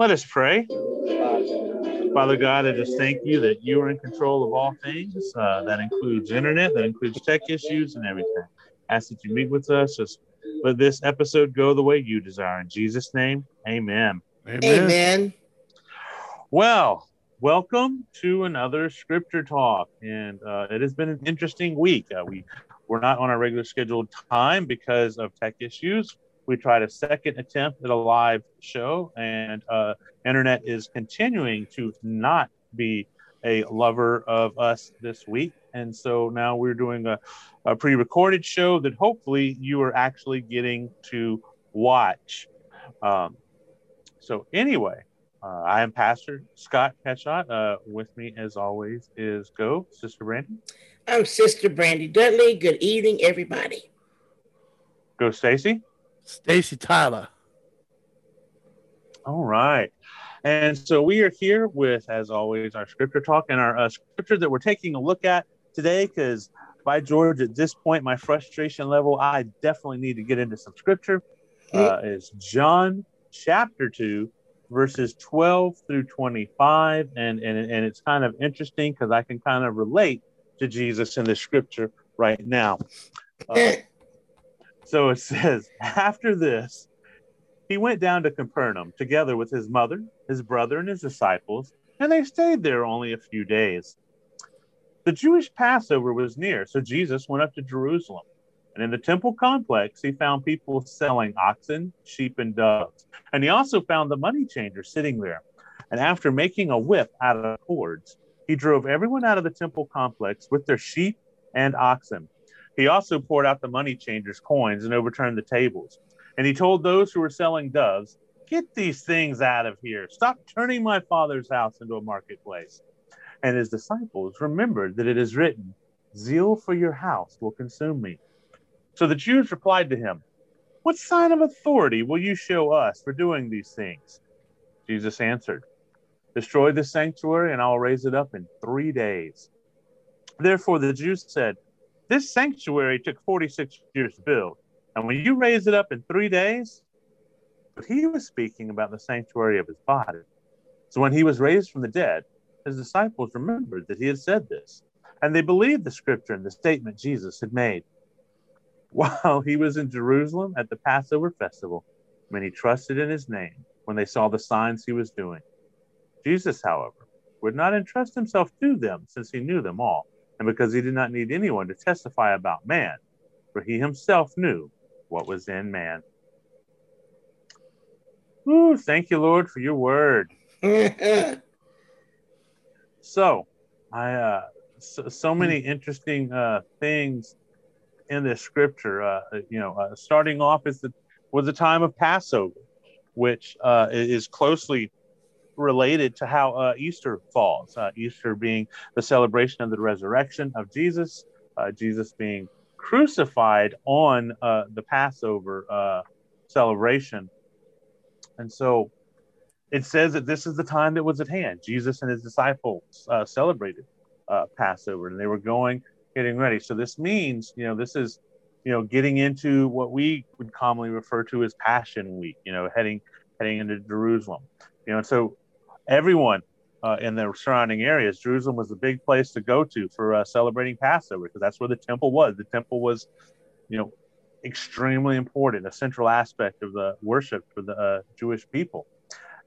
Let us pray. Father God, I just thank you that you are in control of all things. Uh, that includes internet, that includes tech issues and everything. Ask that you meet with us. Just let this episode go the way you desire. In Jesus' name, amen. Amen. amen. Well, welcome to another scripture talk. And uh, it has been an interesting week. Uh, we we're not on our regular scheduled time because of tech issues. We tried a second attempt at a live show, and uh, internet is continuing to not be a lover of us this week. And so now we're doing a, a pre recorded show that hopefully you are actually getting to watch. Um, so, anyway, uh, I am Pastor Scott Ketchot. Uh, with me, as always, is Go, Sister Brandy. I'm Sister Brandy Dudley. Good evening, everybody. Go, Stacy. Stacy Tyler. All right. And so we are here with, as always, our scripture talk and our uh, scripture that we're taking a look at today. Because by George, at this point, my frustration level, I definitely need to get into some scripture. Uh, is John chapter 2, verses 12 through 25. And, and, and it's kind of interesting because I can kind of relate to Jesus in the scripture right now. Uh, so it says, After this, he went down to Capernaum together with his mother, his brother, and his disciples, and they stayed there only a few days. The Jewish Passover was near, so Jesus went up to Jerusalem. And in the temple complex, he found people selling oxen, sheep, and doves. And he also found the money changer sitting there. And after making a whip out of cords, he drove everyone out of the temple complex with their sheep and oxen. He also poured out the money changers' coins and overturned the tables. And he told those who were selling doves, Get these things out of here. Stop turning my father's house into a marketplace. And his disciples remembered that it is written, Zeal for your house will consume me. So the Jews replied to him, What sign of authority will you show us for doing these things? Jesus answered, Destroy the sanctuary, and I'll raise it up in three days. Therefore, the Jews said, This sanctuary took 46 years to build, and when you raise it up in three days, but he was speaking about the sanctuary of his body. So when he was raised from the dead, his disciples remembered that he had said this, and they believed the scripture and the statement Jesus had made. While he was in Jerusalem at the Passover festival, many trusted in his name when they saw the signs he was doing. Jesus, however, would not entrust himself to them since he knew them all, and because he did not need anyone to testify about man, for he himself knew what was in man. Ooh, thank you, Lord, for your word. so, I uh, so, so many interesting uh, things in this scripture. Uh, you know, uh, starting off is the was the time of Passover, which uh, is closely related to how uh, Easter falls. Uh, Easter being the celebration of the resurrection of Jesus, uh, Jesus being crucified on uh, the Passover uh, celebration. And so it says that this is the time that was at hand. Jesus and his disciples celebrated Passover and they were going, getting ready. So this means, you know, this is, you know, getting into what we would commonly refer to as Passion Week, you know, heading heading into Jerusalem. You know, so everyone uh, in the surrounding areas. Jerusalem was a big place to go to for uh, celebrating Passover because that's where the temple was. The temple was, you know, extremely important, a central aspect of the worship for the uh, Jewish people.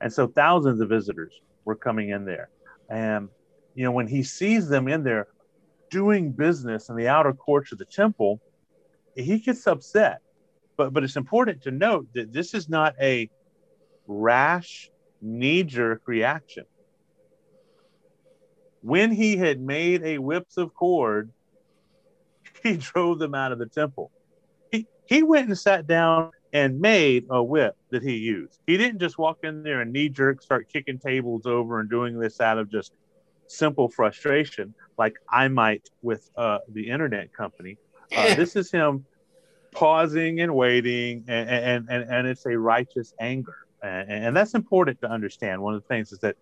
And so thousands of visitors were coming in there. And, you know, when he sees them in there doing business in the outer courts of the temple, he gets upset. But, but it's important to note that this is not a rash knee jerk reaction. When he had made a whips of cord, he drove them out of the temple. He, he went and sat down and made a whip that he used. He didn't just walk in there and knee jerk start kicking tables over and doing this out of just simple frustration, like I might with uh, the internet company. Uh, this is him pausing and waiting, and, and, and, and it's a righteous anger and, and that's important to understand. One of the things is that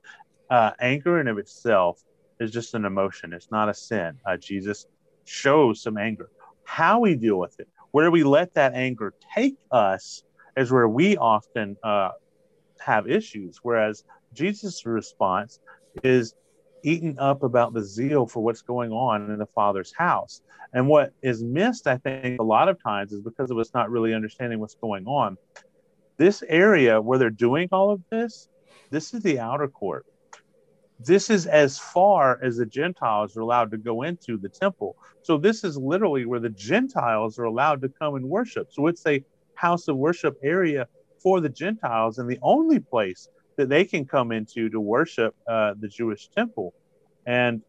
uh, anger in of itself is just an emotion; it's not a sin. Uh, Jesus shows some anger. How we deal with it, where we let that anger take us, is where we often uh, have issues. Whereas Jesus' response is eaten up about the zeal for what's going on in the Father's house. And what is missed, I think, a lot of times is because of us not really understanding what's going on. This area where they're doing all of this, this is the outer court. This is as far as the Gentiles are allowed to go into the temple. So, this is literally where the Gentiles are allowed to come and worship. So, it's a house of worship area for the Gentiles and the only place that they can come into to worship uh, the Jewish temple. And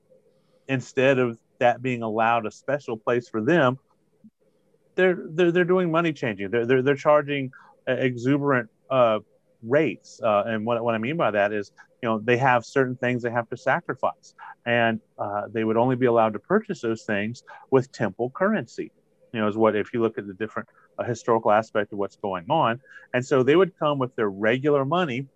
instead of that being allowed a special place for them, they're they're, they're doing money changing. They're, they're, they're charging exuberant uh, rates. Uh, and what, what I mean by that is, you know, they have certain things they have to sacrifice, and uh, they would only be allowed to purchase those things with temple currency. You know, is what if you look at the different uh, historical aspect of what's going on, and so they would come with their regular money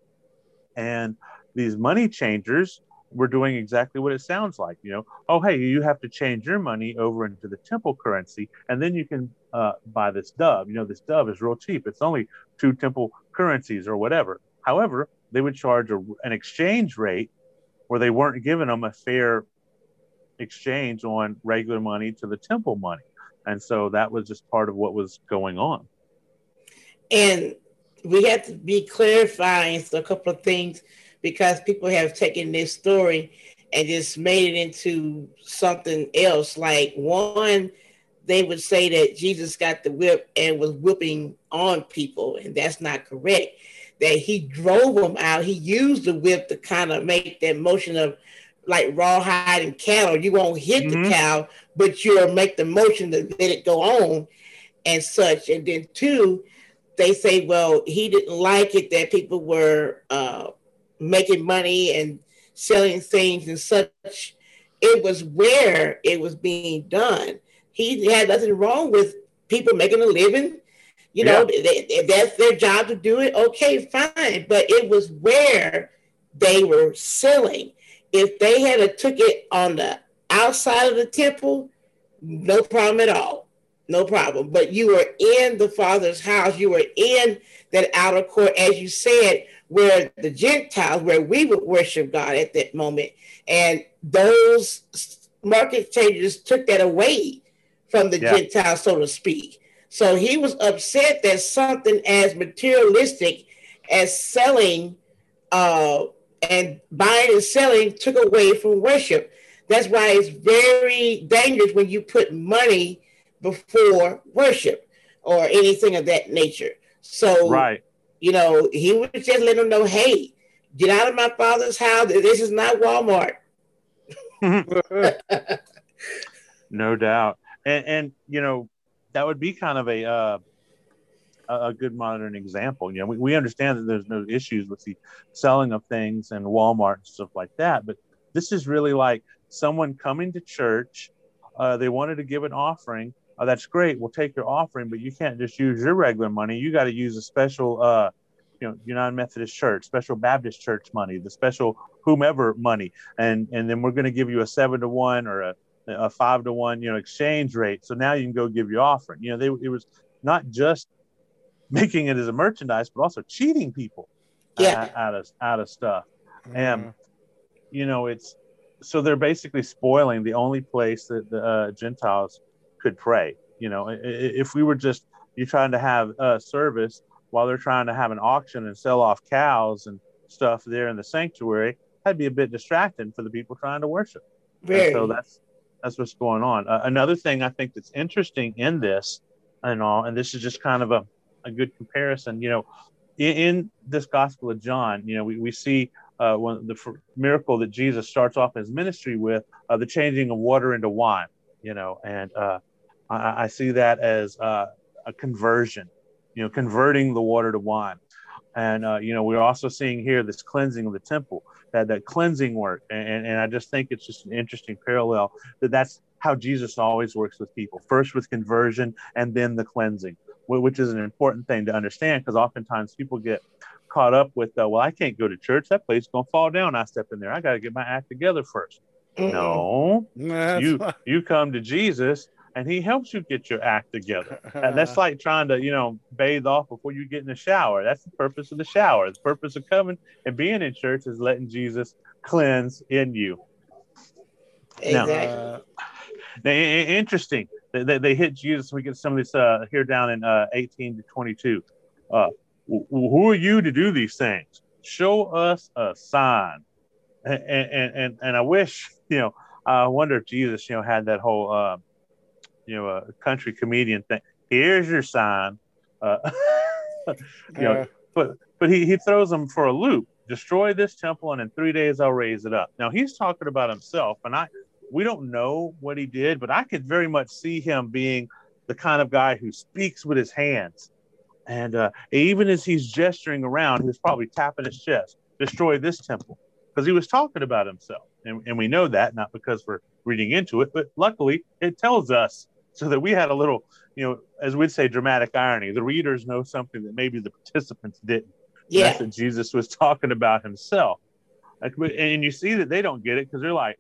and these money changers were doing exactly what it sounds like. You know, oh, hey, you have to change your money over into the temple currency, and then you can uh, buy this dove. You know, this dove is real cheap. It's only two temple currencies or whatever. However, they would charge a, an exchange rate where they weren't giving them a fair exchange on regular money to the temple money. And so that was just part of what was going on. And we have to be clarifying so a couple of things because people have taken this story and just made it into something else. Like one, they would say that Jesus got the whip and was whipping on people, and that's not correct. That he drove them out. He used the whip to kind of make that motion of like rawhide and cattle. You won't hit mm-hmm. the cow, but you'll make the motion to let it go on and such. And then two, they say, well, he didn't like it that people were uh, making money and selling things and such. It was where it was being done. He had nothing wrong with people making a living. You know, they, that's their job to do it. Okay, fine. But it was where they were selling. If they had a took it on the outside of the temple, no problem at all no problem. But you were in the Father's house. You were in that outer court, as you said, where the Gentiles, where we would worship God at that moment. And those market changers took that away from the yeah. Gentiles, so to speak. So he was upset that something as materialistic as selling uh, and buying and selling took away from worship. That's why it's very dangerous when you put money before worship or anything of that nature. So, right. You know, he would just let them know, hey, get out of my father's house. This is not Walmart. no doubt. And, and, you know, that would be kind of a, uh, a good modern example. You know, we, we understand that there's no issues with the selling of things and Walmart and stuff like that, but this is really like someone coming to church. Uh, they wanted to give an offering, oh, that's great. We'll take your offering, but you can't just use your regular money. You got to use a special, uh, you know, United Methodist Church, special Baptist Church money, the special whomever money, and and then we're going to give you a seven to one or a, a five to one, you know, exchange rate. So now you can go give your offering. You know, they it was not just making it as a merchandise, but also cheating people yeah. out, out of out of stuff, mm-hmm. and you know, it's so they're basically spoiling the only place that the uh, Gentiles could pray. You know, if we were just you're trying to have a service while they're trying to have an auction and sell off cows and stuff there in the sanctuary, that'd be a bit distracting for the people trying to worship. Very. so that's that's what's going on. Uh, another thing I think that's interesting in this and all, and this is just kind of a, a good comparison. You know, in, in this Gospel of John, you know, we, we see uh, one the f- miracle that Jesus starts off his ministry with, uh, the changing of water into wine you know, and uh, I, I, see that as uh, a conversion, you know, converting the water to wine. And, uh, you know, we're also seeing here this cleansing of the temple, that, that cleansing work. And, and I just think it's just an interesting parallel that that's how Jesus always works with people first with conversion and then the cleansing, which is an important thing to understand because oftentimes people get caught up with, uh, well, I can't go to church. That place is going to fall down. I step in there. I got to get my act together first. No, That's you you come to Jesus and he helps you get your act together. and that's like trying to, you know, bathe off before you get in the shower. That's the purpose of the shower. The purpose of coming and being in church is letting Jesus cleanse in you. Exactly. Now, now interesting. They, they, they, hit Jesus. We get some of this uh, here down in uh, 18 to 22. Uh, who are you to do these things? Show us a sign. And, and, and, and I wish, you know, I wonder if Jesus, you know, had that whole, uh, you know, a country comedian thing. Here's your sign. Uh, you know, but but he, he throws them for a loop. Destroy this temple, and in three days I'll raise it up. Now he's talking about himself, and I we don't know what he did, but I could very much see him being the kind of guy who speaks with his hands. And uh, even as he's gesturing around, he was probably tapping his chest, destroy this temple, because he was talking about himself. And, and we know that not because we're reading into it, but luckily it tells us so that we had a little, you know, as we'd say, dramatic irony. The readers know something that maybe the participants didn't. Yeah. That's Jesus was talking about himself. And you see that they don't get it because they're like,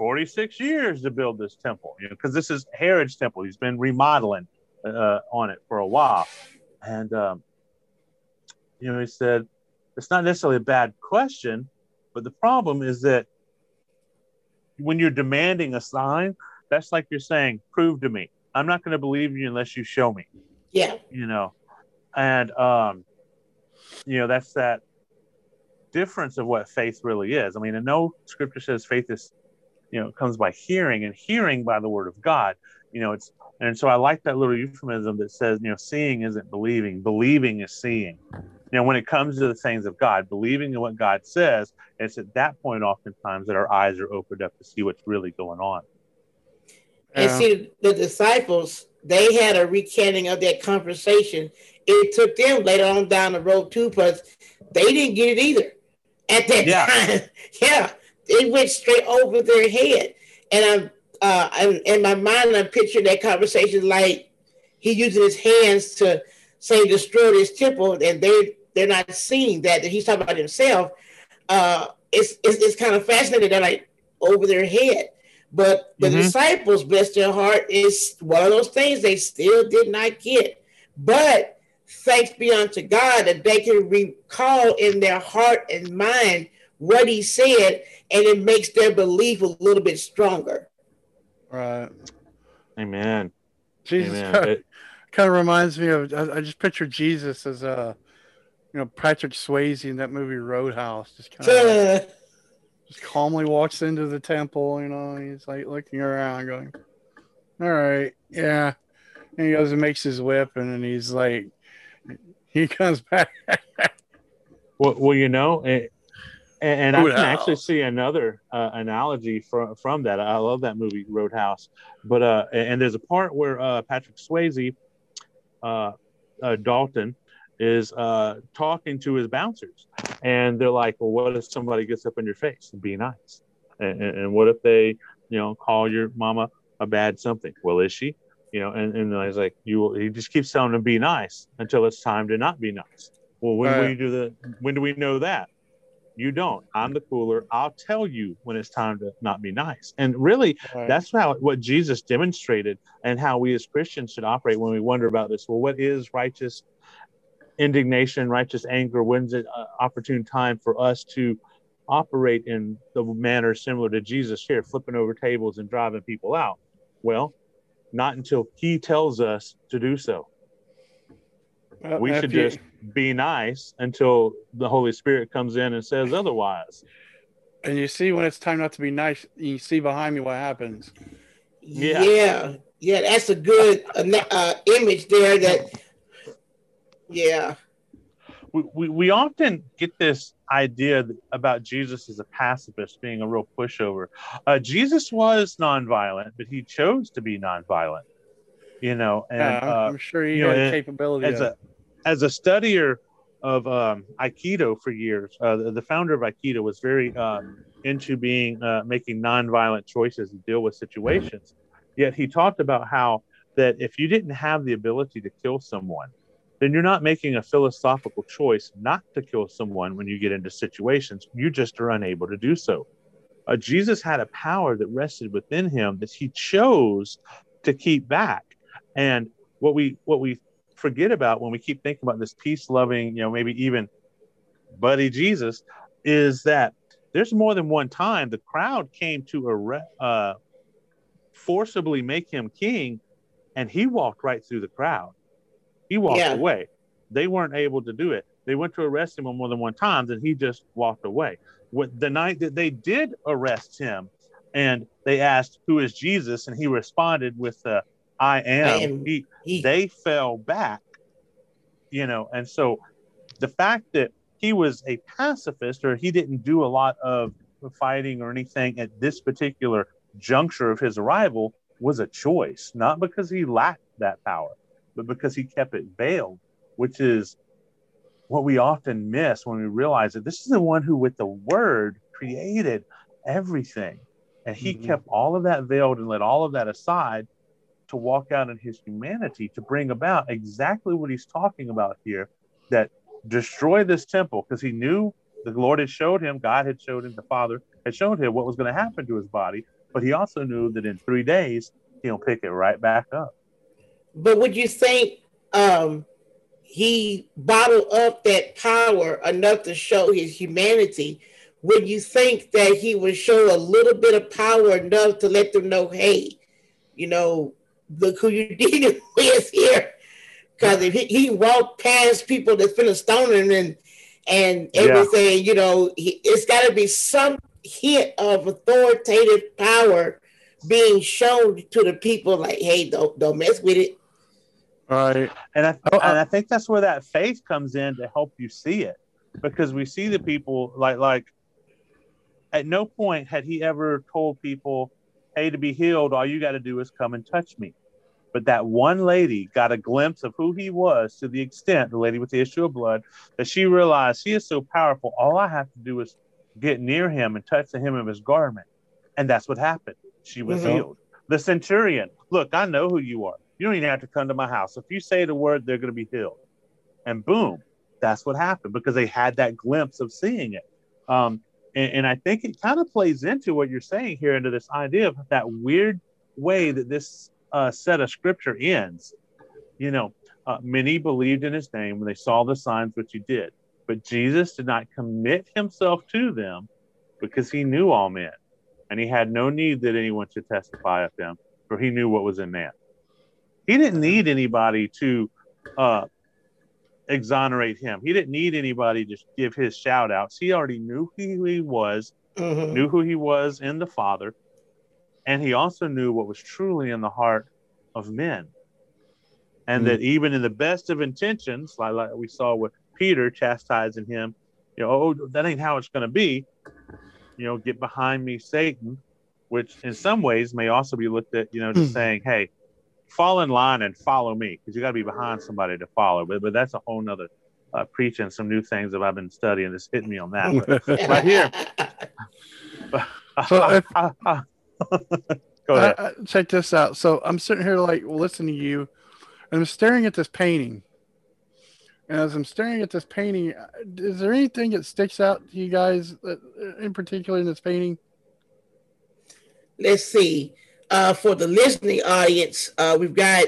46 years to build this temple, you know, because this is Herod's temple. He's been remodeling uh, on it for a while. And, um, you know, he said, it's not necessarily a bad question, but the problem is that when you're demanding a sign, that's like you're saying, prove to me. I'm not going to believe you unless you show me. Yeah. You know, and, um, you know, that's that difference of what faith really is. I mean, I know scripture says faith is you know comes by hearing and hearing by the word of god you know it's and so i like that little euphemism that says you know seeing isn't believing. Believing is seeing. You know when it comes to the things of god believing in what god says it's at that point oftentimes that our eyes are opened up to see what's really going on. And see the disciples they had a recanting of that conversation. It took them later on down the road too because they didn't get it either at that yeah. time. Yeah. It went straight over their head. And I'm uh, I'm, in my mind, I'm picturing that conversation like he using his hands to say destroy this temple, and they they're not seeing that, that he's talking about himself. Uh, it's, it's, it's kind of fascinating They're like over their head. But the mm-hmm. disciples, bless their heart, is one of those things they still did not get. But thanks be unto God that they can recall in their heart and mind what he said, and it makes their belief a little bit stronger. Right. Amen. Jesus Amen. Kind, of, kind of reminds me of I, I just picture Jesus as a uh, you know Patrick Swayze in that movie Roadhouse, just kind of like, just calmly walks into the temple. You know, he's like looking around, going, "All right, yeah." And he goes and makes his whip, and then he's like, he comes back. well, well, you know, it, and, and I can actually see another uh, analogy from from that. I love that movie Roadhouse, but uh, and there's a part where uh, Patrick Swayze, uh, uh, Dalton, is uh, talking to his bouncers, and they're like, "Well, what if somebody gets up in your face? Be nice, and, and what if they, you know, call your mama a bad something? Well, is she? You know?" And and he's like, "You," he just keeps telling them be nice until it's time to not be nice. Well, when right. do we do the? When do we know that? You don't. I'm the cooler. I'll tell you when it's time to not be nice. And really, right. that's how what Jesus demonstrated and how we as Christians should operate when we wonder about this. Well, what is righteous indignation, righteous anger? When's it uh, opportune time for us to operate in the manner similar to Jesus here, flipping over tables and driving people out? Well, not until he tells us to do so. Well, we should you, just be nice until the Holy Spirit comes in and says otherwise. And you see when it's time not to be nice, you see behind me what happens. Yeah, yeah, yeah that's a good uh, uh, image there. That yeah. We, we, we often get this idea about Jesus as a pacifist, being a real pushover. Uh, Jesus was nonviolent, but he chose to be nonviolent. You know, and yeah, I'm uh, sure you, had know, capability as a as a studier of um, Aikido for years, uh, the, the, founder of Aikido was very um, into being uh, making nonviolent choices to deal with situations. Yet he talked about how that if you didn't have the ability to kill someone, then you're not making a philosophical choice not to kill someone when you get into situations. You just are unable to do so. Uh, Jesus had a power that rested within him that he chose to keep back. And what we what we forget about when we keep thinking about this peace loving, you know, maybe even buddy Jesus, is that there's more than one time the crowd came to uh, forcibly make him king, and he walked right through the crowd. He walked yeah. away. They weren't able to do it. They went to arrest him more than one time, and he just walked away. With the night that they did arrest him, and they asked, "Who is Jesus?" and he responded with, uh, "I am." I am he, he. They fell back, you know, and so the fact that he was a pacifist or he didn't do a lot of fighting or anything at this particular juncture of his arrival was a choice, not because he lacked that power, but because he kept it veiled, which is what we often miss when we realize that this is the one who, with the word, created everything. And he mm-hmm. kept all of that veiled and let all of that aside to walk out in his humanity to bring about exactly what he's talking about here that destroy this temple because he knew the Lord had showed him, God had showed him, the Father had showed him what was going to happen to his body, but he also knew that in three days he'll pick it right back up. But would you think um, he bottled up that power enough to show his humanity? Would you think that he would show a little bit of power enough to let them know, hey, you know, look who you're dealing with here? Because if he, he, walked past people that's been a stoning and and everything, yeah. you know, he, it's got to be some hint of authoritative power being shown to the people. Like, hey, don't don't mess with it. Right, and I oh, and uh I think that's where that faith comes in to help you see it, because we see the people like like. At no point had he ever told people, "Hey, to be healed, all you got to do is come and touch me." But that one lady got a glimpse of who he was to the extent, the lady with the issue of blood, that she realized he is so powerful. All I have to do is get near him and touch the hem of his garment. And that's what happened. She was mm-hmm. healed. The centurion, look, I know who you are. You don't even have to come to my house. If you say the word, they're going to be healed. And boom, that's what happened because they had that glimpse of seeing it. Um, and, and I think it kind of plays into what you're saying here, into this idea of that weird way that this uh, set of scripture ends. You know, uh, many believed in his name when they saw the signs which he did, but Jesus did not commit himself to them because he knew all men, and he had no need that anyone should testify of him, for he knew what was in man. He didn't need anybody to uh, exonerate him. He didn't need anybody to give his shout outs. He already knew who he was, mm-hmm. knew who he was in the Father, and he also knew what was truly in the heart of men. And mm-hmm. that even in the best of intentions, like, like we saw with Peter chastising him, you know, oh, that ain't how it's going to be. You know, get behind me, Satan, which in some ways may also be looked at, you know, just mm-hmm. saying, hey, fall in line and follow me because you got to be behind somebody to follow. But, but that's a whole nother uh, preaching some new things that I've been studying. It's hitting me on that. But right here. so if, Go ahead. Uh, check this out. So I'm sitting here like listening to you, and I'm staring at this painting. And as I'm staring at this painting, uh, is there anything that sticks out to you guys, uh, in particular in this painting? Let's see. Uh, for the listening audience, uh, we've got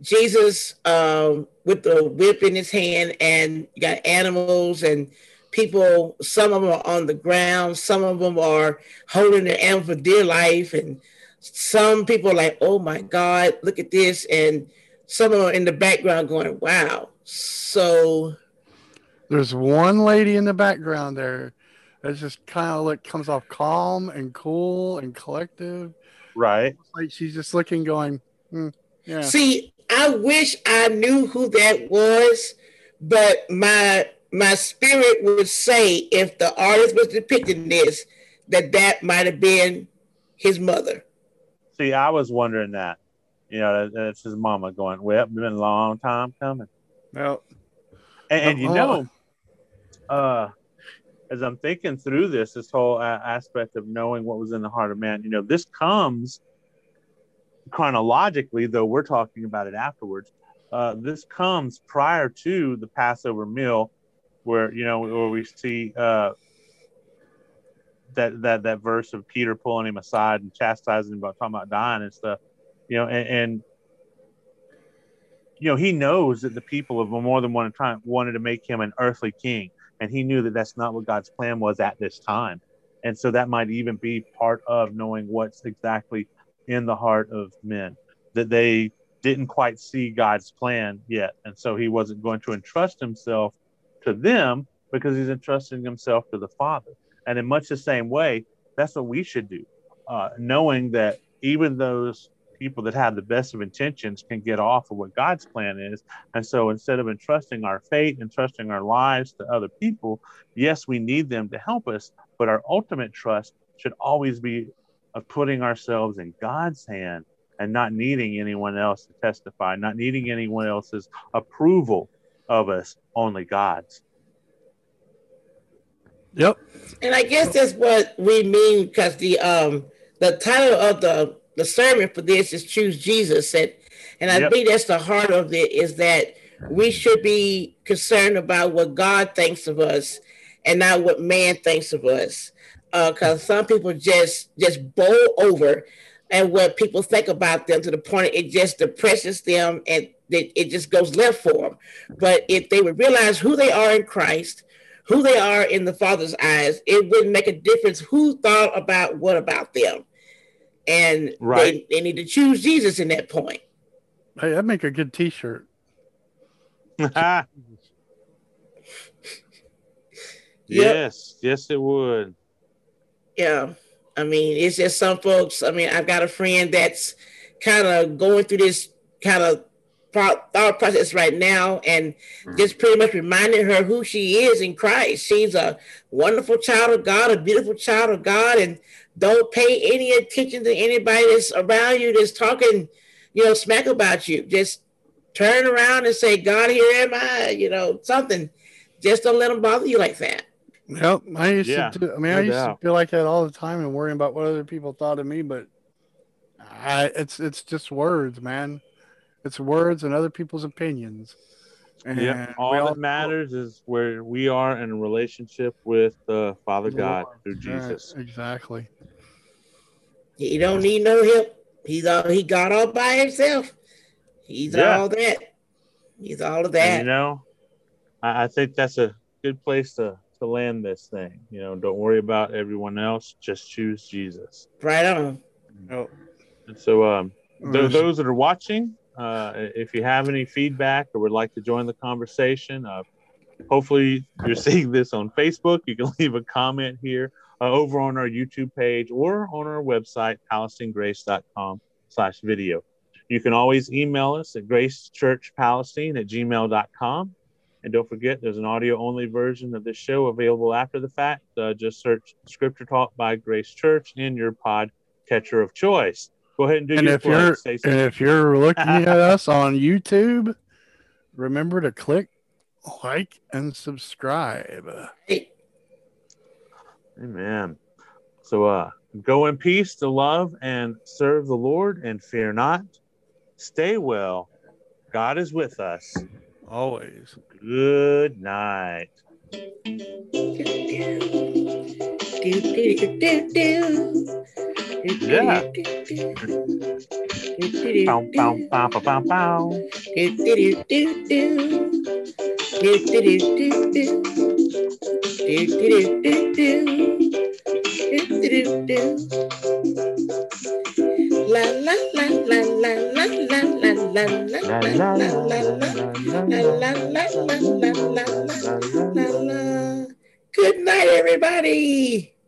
Jesus um, with the whip in his hand, and you got animals and people, some of them are on the ground, some of them are holding their end for dear life, and some people are like, oh my God, look at this. And some of them are in the background going, wow. So there's one lady in the background there that just kind of like comes off calm and cool and collective. Right. Like she's just looking, going, hmm, yeah. See, I wish I knew who that was, but my my spirit would say if the artist was depicting this, that that might have been his mother. See, I was wondering that. You know, that's his mama going, well, it's been a long time coming. Well, and, and you know, uh, as I'm thinking through this, this whole aspect of knowing what was in the heart of man, you know, this comes chronologically, though we're talking about it afterwards. Uh, this comes prior to the Passover meal where you know where we see uh, that that that verse of Peter pulling him aside and chastising him about talking about dying and stuff. you know, and, and you know he knows that the people of more than one time wanted to make him an earthly king, and he knew that that's not what God's plan was at this time, and so that might even be part of knowing what's exactly in the heart of men that they didn't quite see God's plan yet, and so he wasn't going to entrust himself to them because he's entrusting himself to the Father. And in much the same way, that's what we should do, uh, knowing that even those people that have the best of intentions can get off of what God's plan is. And so instead of entrusting our fate and trusting our lives to other people, yes, we need them to help us, but our ultimate trust should always be of putting ourselves in God's hand and not needing anyone else to testify, not needing anyone else's approval of us, only God's. Yep. And I guess that's what we mean because the um the title of the the sermon for this is choose Jesus and and I yep. think that's the heart of it is that we should be concerned about what God thinks of us and not what man thinks of us. Because uh, some people just just bowl over and what people think about them to the point it just depresses them and it, it just goes left for them. But if they would realize who they are in Christ, who they are in the Father's eyes, it wouldn't make a difference who thought about what about them. And right. they, they need to choose Jesus in that point. Hey, that'd make a good t shirt. yes, yes, it would. Yeah. I mean, it's just some folks. I mean, I've got a friend that's kind of going through this kind of thought process right now and mm. just pretty much reminding her who she is in Christ. She's a wonderful child of God, a beautiful child of God, and don't pay any attention to anybody that's around you that's talking, you know, smack about you. Just turn around and say, God, here am I, you know, something. Just don't let them bother you like that. Yep. I used yeah, to do, I mean, no I used doubt. to feel like that all the time and worrying about what other people thought of me, but I, it's it's just words, man. It's words and other people's opinions. And yeah, all, all that matters is where we are in a relationship with uh, Father God through Jesus. Right, exactly. He don't need no help. He's all he got all by himself. He's yeah. all that. He's all of that. And, you know, I, I think that's a good place to to land this thing. You know, don't worry about everyone else. Just choose Jesus. Right on. Oh. And so, um, th- those that are watching, uh, if you have any feedback or would like to join the conversation, uh, hopefully you're seeing this on Facebook. You can leave a comment here uh, over on our YouTube page or on our website, palestinegrace.com slash video. You can always email us at gracechurchpalestine at gmail.com. And don't forget, there's an audio only version of this show available after the fact. Uh, just search Scripture Talk by Grace Church in your pod catcher of choice. Go ahead and do and your if you're and if you're looking at us on YouTube, remember to click like and subscribe. Hey. Amen. So uh go in peace to love and serve the Lord and fear not. Stay well. God is with us. Always. Good night. Yeah. La la la la la la la la la la la la la la la Good night, everybody.